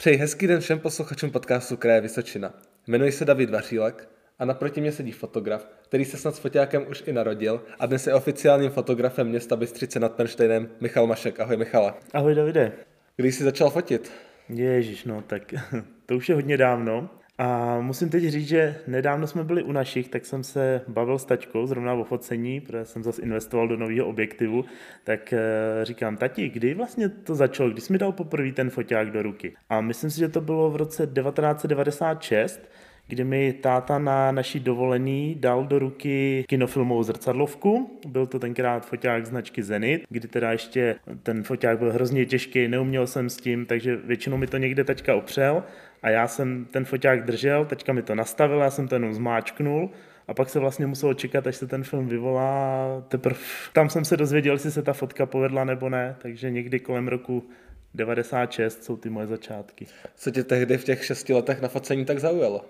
Přeji hezký den všem posluchačům podcastu Kraje Vysočina. Jmenuji se David Vařílek a naproti mě sedí fotograf, který se snad s foťákem už i narodil a dnes je oficiálním fotografem města Bystřice nad Penštejnem Michal Mašek. Ahoj Michala. Ahoj Davide. Kdy jsi začal fotit? Ježíš, no tak to už je hodně dávno. A musím teď říct, že nedávno jsme byli u našich, tak jsem se bavil s tačkou zrovna o focení, protože jsem zase investoval do nového objektivu, tak eh, říkám, tati, kdy vlastně to začalo, kdy jsi mi dal poprvé ten foťák do ruky? A myslím si, že to bylo v roce 1996, kdy mi táta na naší dovolený dal do ruky kinofilmovou zrcadlovku. Byl to tenkrát foťák značky Zenit, kdy teda ještě ten foťák byl hrozně těžký, neuměl jsem s tím, takže většinou mi to někde tačka opřel a já jsem ten foťák držel, teďka mi to nastavil, já jsem to jenom zmáčknul a pak se vlastně muselo čekat, až se ten film vyvolá. Teprve tam jsem se dozvěděl, jestli se ta fotka povedla nebo ne, takže někdy kolem roku 96 jsou ty moje začátky. Co tě tehdy v těch šesti letech na focení tak zaujalo?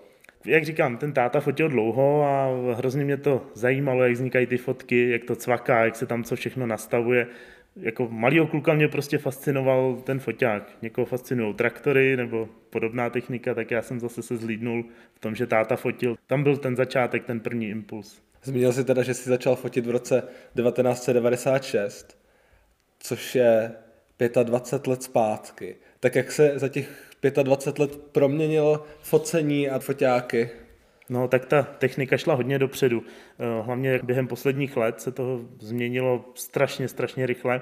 Jak říkám, ten táta fotil dlouho a hrozně mě to zajímalo, jak vznikají ty fotky, jak to cvaká, jak se tam co všechno nastavuje jako malýho kluka mě prostě fascinoval ten foťák. Někoho fascinují traktory nebo podobná technika, tak já jsem zase se zlídnul v tom, že táta fotil. Tam byl ten začátek, ten první impuls. Zmínil jsi teda, že jsi začal fotit v roce 1996, což je 25 let zpátky. Tak jak se za těch 25 let proměnilo focení a foťáky? No tak ta technika šla hodně dopředu. Eh, hlavně během posledních let se toho změnilo strašně, strašně rychle.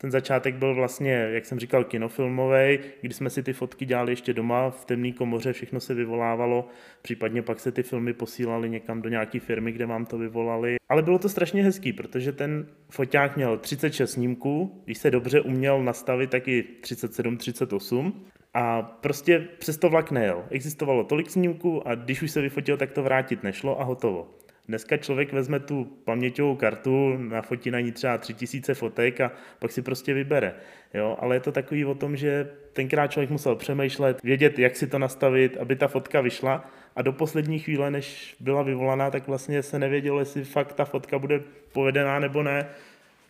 Ten začátek byl vlastně, jak jsem říkal, kinofilmový, kdy jsme si ty fotky dělali ještě doma v temné komoře, všechno se vyvolávalo, případně pak se ty filmy posílali někam do nějaké firmy, kde vám to vyvolali. Ale bylo to strašně hezký, protože ten foťák měl 36 snímků, když se dobře uměl nastavit, taky 37, 38 a prostě přes to vlak nejel. Existovalo tolik snímků a když už se vyfotil, tak to vrátit nešlo a hotovo. Dneska člověk vezme tu paměťovou kartu, nafotí na ní třeba 3000 fotek a pak si prostě vybere. Jo? Ale je to takový o tom, že tenkrát člověk musel přemýšlet, vědět, jak si to nastavit, aby ta fotka vyšla a do poslední chvíle, než byla vyvolaná, tak vlastně se nevědělo, jestli fakt ta fotka bude povedená nebo ne.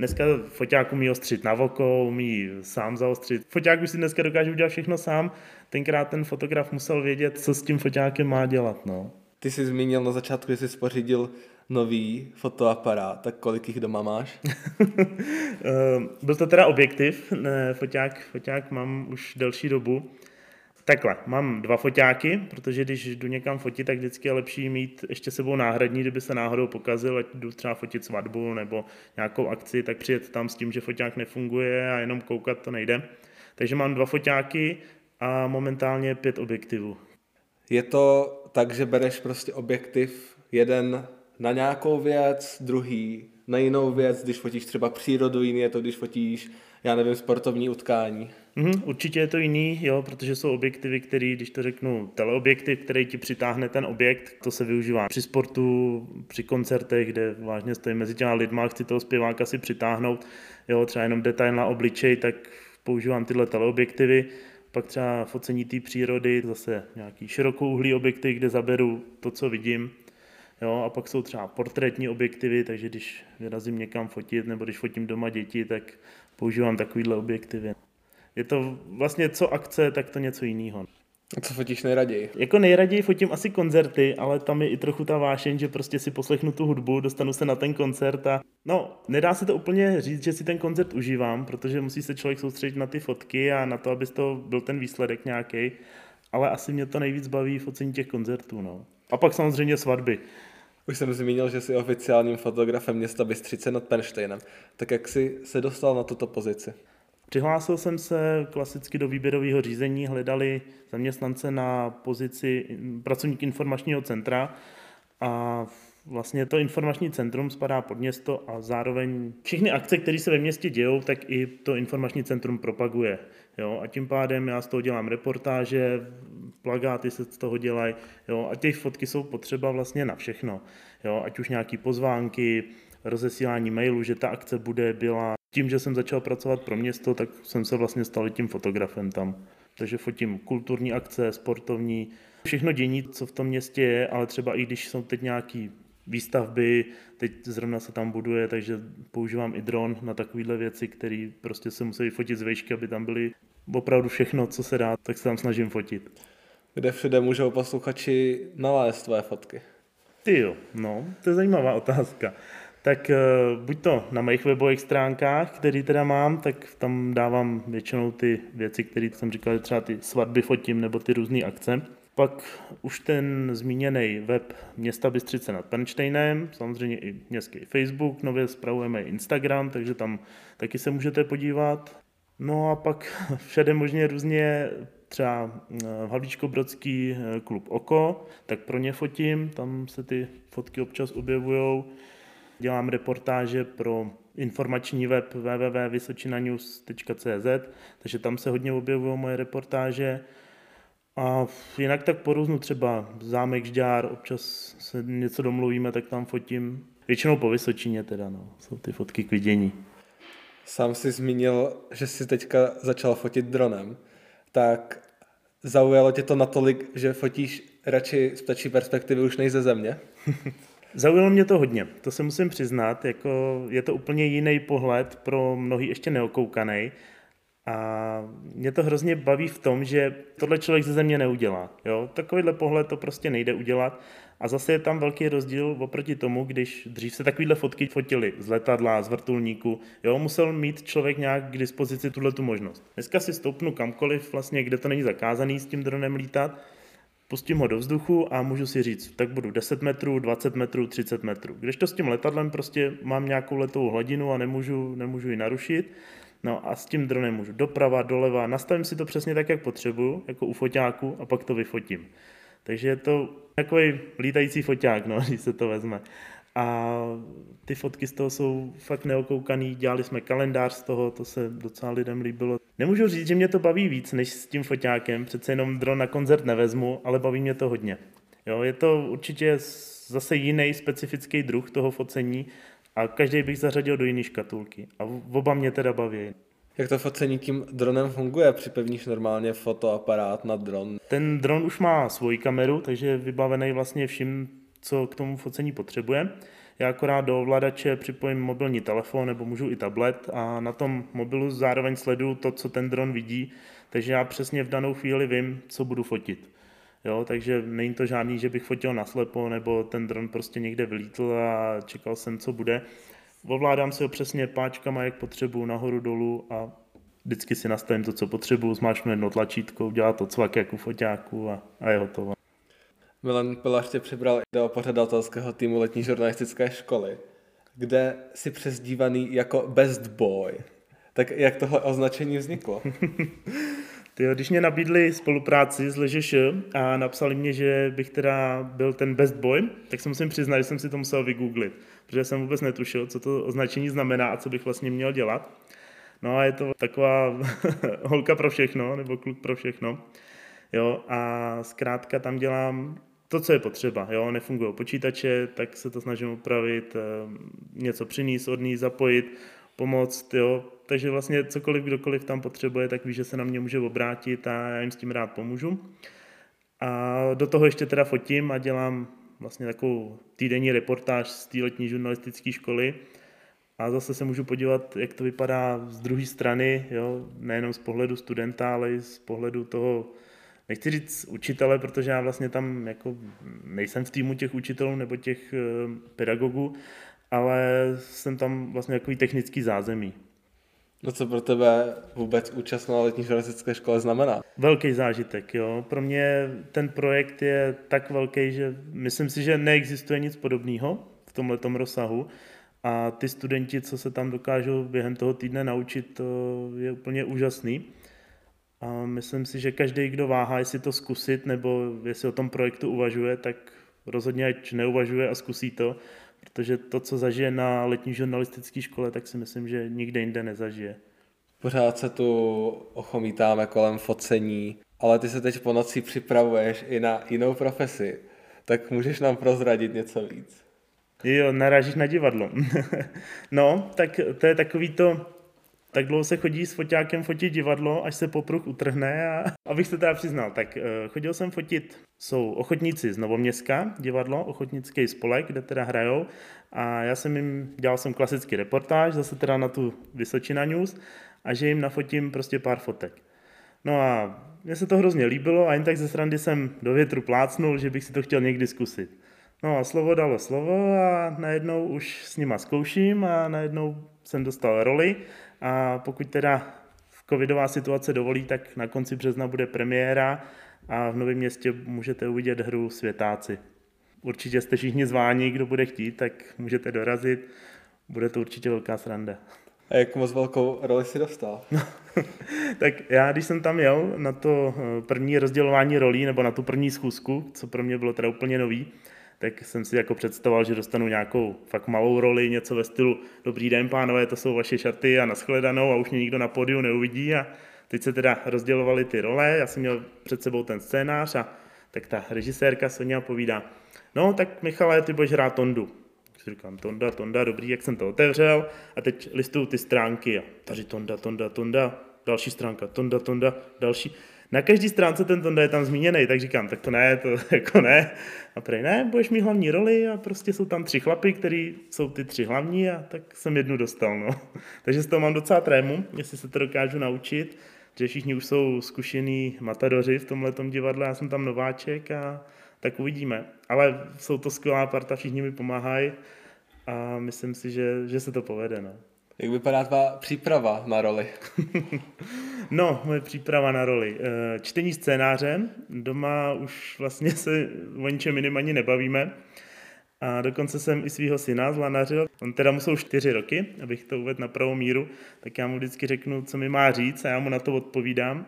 Dneska foťák umí ostřit na voko, umí sám zaostřit. Foťák už si dneska dokáže udělat všechno sám. Tenkrát ten fotograf musel vědět, co s tím foťákem má dělat. No. Ty jsi zmínil na začátku, že jsi spořídil nový fotoaparát, tak kolik jich doma máš? Eh, byl to teda objektiv, ne, foťák, foťák mám už delší dobu. Takhle, mám dva foťáky, protože když jdu někam fotit, tak vždycky je lepší mít ještě sebou náhradní, kdyby se náhodou pokazil, ať jdu třeba fotit svatbu nebo nějakou akci, tak přijet tam s tím, že foťák nefunguje a jenom koukat to nejde. Takže mám dva foťáky a momentálně pět objektivů. Je to tak, že bereš prostě objektiv jeden na nějakou věc, druhý na jinou věc, když fotíš třeba přírodu, jiný je to, když fotíš, já nevím, sportovní utkání. Mm, určitě je to jiný, jo, protože jsou objektivy, který, když to řeknu, teleobjektiv, který ti přitáhne ten objekt, to se využívá při sportu, při koncertech, kde vážně stojí mezi těma lidma, chci toho zpěváka si přitáhnout, jo, třeba jenom detail na obličej, tak používám tyhle teleobjektivy. Pak třeba focení té přírody, zase nějaký širokouhlý objektiv, kde zaberu to, co vidím. Jo, a pak jsou třeba portrétní objektivy, takže když vyrazím někam fotit, nebo když fotím doma děti, tak používám takovýhle objektivy. Je to vlastně co akce, tak to něco jiného. A co fotíš nejraději? Jako nejraději fotím asi koncerty, ale tam je i trochu ta vášeň, že prostě si poslechnu tu hudbu, dostanu se na ten koncert a no, nedá se to úplně říct, že si ten koncert užívám, protože musí se člověk soustředit na ty fotky a na to, aby to byl ten výsledek nějaký, ale asi mě to nejvíc baví focení těch koncertů, no. A pak samozřejmě svatby. Už jsem zmínil, že jsi oficiálním fotografem města Bystřice nad Penštejnem. Tak jak jsi se dostal na tuto pozici? Přihlásil jsem se klasicky do výběrového řízení, hledali zaměstnance na pozici pracovník informačního centra a vlastně to informační centrum spadá pod město a zároveň všechny akce, které se ve městě dějou, tak i to informační centrum propaguje. Jo? A tím pádem já z toho dělám reportáže, plagáty se z toho dělají, jo? a těch fotky jsou potřeba vlastně na všechno. Jo? Ať už nějaký pozvánky, rozesílání mailů, že ta akce bude, byla. Tím, že jsem začal pracovat pro město, tak jsem se vlastně stal tím fotografem tam. Takže fotím kulturní akce, sportovní, všechno dění, co v tom městě je, ale třeba i když jsou teď nějaký výstavby, teď zrovna se tam buduje, takže používám i dron na takovéhle věci, které prostě se musí fotit z vejšky, aby tam byly opravdu všechno, co se dá, tak se tam snažím fotit. Kde všude můžou posluchači nalézt tvoje fotky? Ty jo, no, to je zajímavá otázka. Tak uh, buď to na mých webových stránkách, který teda mám, tak tam dávám většinou ty věci, které jsem říkal, že třeba ty svatby fotím nebo ty různé akce. Pak už ten zmíněný web Města Bystřice nad Pernštejnem, samozřejmě i městský Facebook, nově spravujeme Instagram, takže tam taky se můžete podívat. No a pak všade možně různě třeba eh, Havlíčko-Brodský eh, klub Oko, tak pro ně fotím, tam se ty fotky občas objevují. Dělám reportáže pro informační web www.vysočinanews.cz, takže tam se hodně objevují moje reportáže. A jinak tak porůznu třeba zámek Žďár, občas se něco domluvíme, tak tam fotím. Většinou po Vysočině teda, no. Jsou ty fotky k vidění. Sám jsi zmínil, že jsi teďka začal fotit dronem. Tak zaujalo tě to natolik, že fotíš radši z ptačí perspektivy už než ze země? Zaujalo mě to hodně, to se musím přiznat, jako je to úplně jiný pohled pro mnohý ještě neokoukaný. A mě to hrozně baví v tom, že tohle člověk ze země neudělá. Jo? Takovýhle pohled to prostě nejde udělat. A zase je tam velký rozdíl oproti tomu, když dřív se takovýhle fotky fotily z letadla, z vrtulníku, jo, musel mít člověk nějak k dispozici tuhle tu možnost. Dneska si stoupnu kamkoliv, vlastně, kde to není zakázaný s tím dronem lítat, pustím ho do vzduchu a můžu si říct, tak budu 10 metrů, 20 metrů, 30 metrů. Když to s tím letadlem prostě mám nějakou letovou hladinu a nemůžu, nemůžu ji narušit, No a s tím dronem můžu doprava, doleva, nastavím si to přesně tak, jak potřebuju, jako u foťáku a pak to vyfotím. Takže je to takový lítající foťák, no, když se to vezme. A ty fotky z toho jsou fakt neokoukaný, dělali jsme kalendář z toho, to se docela lidem líbilo. Nemůžu říct, že mě to baví víc než s tím foťákem, přece jenom dron na koncert nevezmu, ale baví mě to hodně. Jo, je to určitě zase jiný specifický druh toho focení a každý bych zařadil do jiné škatulky. A oba mě teda baví. Jak to focení tím dronem funguje? Připevníš normálně fotoaparát na dron? Ten dron už má svoji kameru, takže je vybavený vlastně vším, co k tomu focení potřebuje. Já akorát do ovladače připojím mobilní telefon nebo můžu i tablet a na tom mobilu zároveň sleduju to, co ten dron vidí, takže já přesně v danou chvíli vím, co budu fotit. Jo, takže není to žádný, že bych fotil naslepo, nebo ten dron prostě někde vylítl a čekal jsem, co bude. Ovládám si ho přesně páčkama, jak potřebuju, nahoru, dolů a vždycky si nastavím to, co potřebuju, zmáčknu jedno tlačítko, udělá to cvak jako foťáku a, a je hotovo. Milan Pilař tě přibral do pořadatelského týmu letní žurnalistické školy, kde si přezdívaný jako best boy. Tak jak tohle označení vzniklo? Tyjo, když mě nabídli spolupráci s LŽŠ a napsali mě, že bych teda byl ten best boy, tak se musím přiznat, že jsem si to musel vygooglit, protože jsem vůbec netušil, co to označení znamená a co bych vlastně měl dělat. No a je to taková holka pro všechno, nebo kluk pro všechno. Jo, a zkrátka tam dělám to, co je potřeba. Jo, nefungují počítače, tak se to snažím upravit, eh, něco přinést, odníst, zapojit, pomoct, jo. Takže vlastně cokoliv, kdokoliv tam potřebuje, tak ví, že se na mě může obrátit a já jim s tím rád pomůžu. A do toho ještě teda fotím a dělám vlastně takovou týdenní reportáž z té letní žurnalistické školy. A zase se můžu podívat, jak to vypadá z druhé strany, jo? nejenom z pohledu studenta, ale i z pohledu toho, nechci říct učitele, protože já vlastně tam jako nejsem v týmu těch učitelů nebo těch eh, pedagogů, ale jsem tam vlastně takový technický zázemí. No co pro tebe vůbec účast na letní žurnalistické škole znamená? Velký zážitek, jo. Pro mě ten projekt je tak velký, že myslím si, že neexistuje nic podobného v tomhle rozsahu. A ty studenti, co se tam dokážou během toho týdne naučit, to je úplně úžasný. A myslím si, že každý, kdo váhá, jestli to zkusit, nebo jestli o tom projektu uvažuje, tak rozhodně ať neuvažuje a zkusí to, protože to, co zažije na letní žurnalistické škole, tak si myslím, že nikde jinde nezažije. Pořád se tu ochomítáme kolem focení, ale ty se teď po noci připravuješ i na jinou profesi. Tak můžeš nám prozradit něco víc? Jo, narážíš na divadlo. no, tak to je takový to, tak dlouho se chodí s foťákem fotit divadlo, až se popruh utrhne a abych se teda přiznal, tak eh, chodil jsem fotit, jsou ochotníci z Novoměska, divadlo, ochotnický spolek, kde teda hrajou a já jsem jim, dělal jsem klasický reportáž, zase teda na tu Vysočina News a že jim nafotím prostě pár fotek. No a mně se to hrozně líbilo a jen tak ze srandy jsem do větru plácnul, že bych si to chtěl někdy zkusit. No a slovo dalo slovo a najednou už s nima zkouším a najednou jsem dostal roli a pokud teda covidová situace dovolí, tak na konci března bude premiéra a v Novém městě můžete uvidět hru Světáci. Určitě jste všichni zváni, kdo bude chtít, tak můžete dorazit. Bude to určitě velká sranda. A jak moc velkou roli si dostal? tak já, když jsem tam jel na to eh, první rozdělování rolí, nebo na tu první schůzku, co pro mě bylo teda úplně nový, tak jsem si jako představoval, že dostanu nějakou fakt malou roli, něco ve stylu Dobrý den, pánové, to jsou vaše šaty a nashledanou a už mě nikdo na pódiu neuvidí. A teď se teda rozdělovaly ty role, já jsem měl před sebou ten scénář a tak ta režisérka Sonja povídá, no tak Michale, ty budeš hrát Tondu. Si říkám, Tonda, Tonda, dobrý, jak jsem to otevřel. A teď listuju ty stránky a tady Tonda, Tonda, Tonda, další stránka, Tonda, Tonda, další na každý stránce ten Tonda je tam zmíněný, tak říkám, tak to ne, to jako ne. A prej ne, budeš mít hlavní roli a prostě jsou tam tři chlapy, který jsou ty tři hlavní a tak jsem jednu dostal, no. Takže z toho mám docela trému, jestli se to dokážu naučit, že všichni už jsou zkušený matadoři v tomhle divadle, já jsem tam nováček a tak uvidíme. Ale jsou to skvělá parta, všichni mi pomáhají a myslím si, že, že se to povede, no. Jak vypadá tvá příprava na roli? no, moje příprava na roli. Eh, čtení scénáře. Doma už vlastně se o ničem jiným ani nebavíme. A dokonce jsem i svého syna zlanařil. On teda musel čtyři roky, abych to uvedl na pravou míru, tak já mu vždycky řeknu, co mi má říct a já mu na to odpovídám.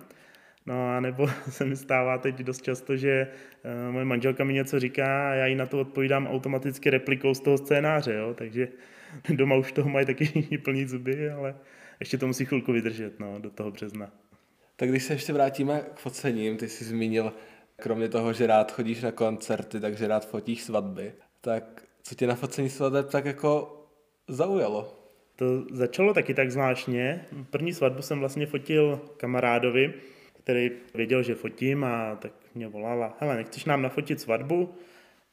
No a nebo se mi stává teď dost často, že eh, moje manželka mi něco říká a já jí na to odpovídám automaticky replikou z toho scénáře, jo? takže doma už toho mají taky plní zuby, ale ještě to musí chvilku vydržet no, do toho března. Tak když se ještě vrátíme k focením, ty jsi zmínil, kromě toho, že rád chodíš na koncerty, takže rád fotíš svatby, tak co tě na focení svateb tak jako zaujalo? To začalo taky tak zvláštně. První svatbu jsem vlastně fotil kamarádovi, který věděl, že fotím a tak mě volala, hele, nechceš nám nafotit svatbu?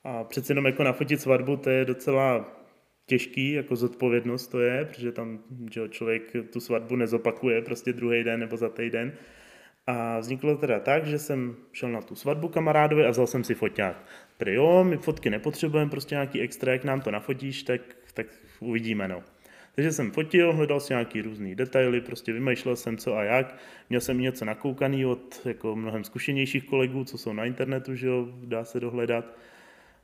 A přece jenom jako nafotit svatbu, to je docela těžký, jako zodpovědnost to je, protože tam že člověk tu svatbu nezopakuje prostě druhý den nebo za týden. A vzniklo to teda tak, že jsem šel na tu svatbu kamarádovi a vzal jsem si foťák. Prý jo, my fotky nepotřebujeme, prostě nějaký extra, jak nám to nafotíš, tak, tak uvidíme, no. Takže jsem fotil, hledal si nějaký různý detaily, prostě vymýšlel jsem co a jak. Měl jsem něco nakoukaný od jako mnohem zkušenějších kolegů, co jsou na internetu, že jo, dá se dohledat.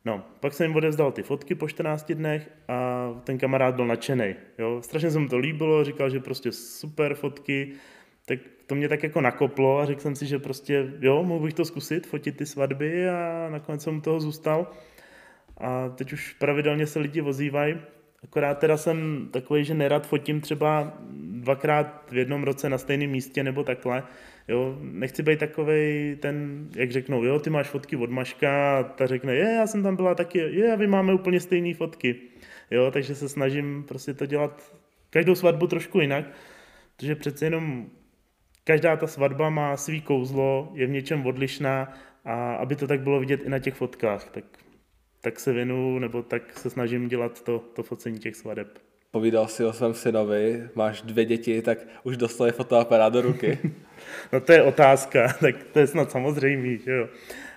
No, pak jsem jim odevzdal ty fotky po 14 dnech a ten kamarád byl nadšený. Jo? Strašně se mu to líbilo, říkal, že prostě super fotky, tak to mě tak jako nakoplo a řekl jsem si, že prostě jo, mohl bych to zkusit, fotit ty svatby a nakonec jsem toho zůstal. A teď už pravidelně se lidi ozývají, akorát teda jsem takový, že nerad fotím třeba dvakrát v jednom roce na stejném místě nebo takhle, Jo, nechci být takový ten, jak řeknou, jo, ty máš fotky od Maška a ta řekne, je, já jsem tam byla taky, je, a vy máme úplně stejné fotky. Jo, takže se snažím prostě to dělat každou svatbu trošku jinak, protože přece jenom každá ta svatba má svý kouzlo, je v něčem odlišná a aby to tak bylo vidět i na těch fotkách, tak, tak se věnu, nebo tak se snažím dělat to, to focení těch svadeb. Povídal si o svém synovi, máš dvě děti, tak už dostali fotoaparát do ruky. no to je otázka, tak to je snad samozřejmý, že jo.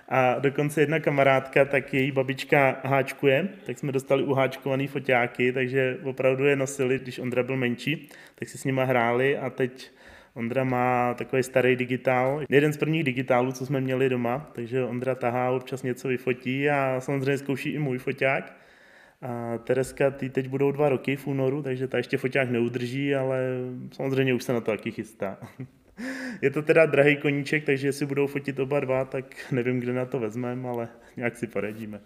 A dokonce jedna kamarádka, tak její babička háčkuje, tak jsme dostali uháčkovaný foťáky, takže opravdu je nosili, když Ondra byl menší, tak si s nima hráli a teď Ondra má takový starý digitál, jeden z prvních digitálů, co jsme měli doma, takže Ondra tahá, občas něco vyfotí a samozřejmě zkouší i můj foťák. A Tereska, ty teď budou dva roky v únoru, takže ta ještě foťák neudrží, ale samozřejmě už se na to taky chystá. Je to teda drahý koníček, takže jestli budou fotit oba dva, tak nevím, kde na to vezmeme, ale nějak si poradíme.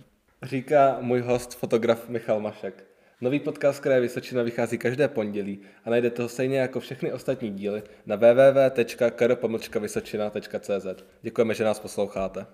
Říká můj host, fotograf Michal Mašek. Nový podcast Kraje Vysočina vychází každé pondělí a najdete ho stejně jako všechny ostatní díly na www.kr.vysočina.cz. Děkujeme, že nás posloucháte.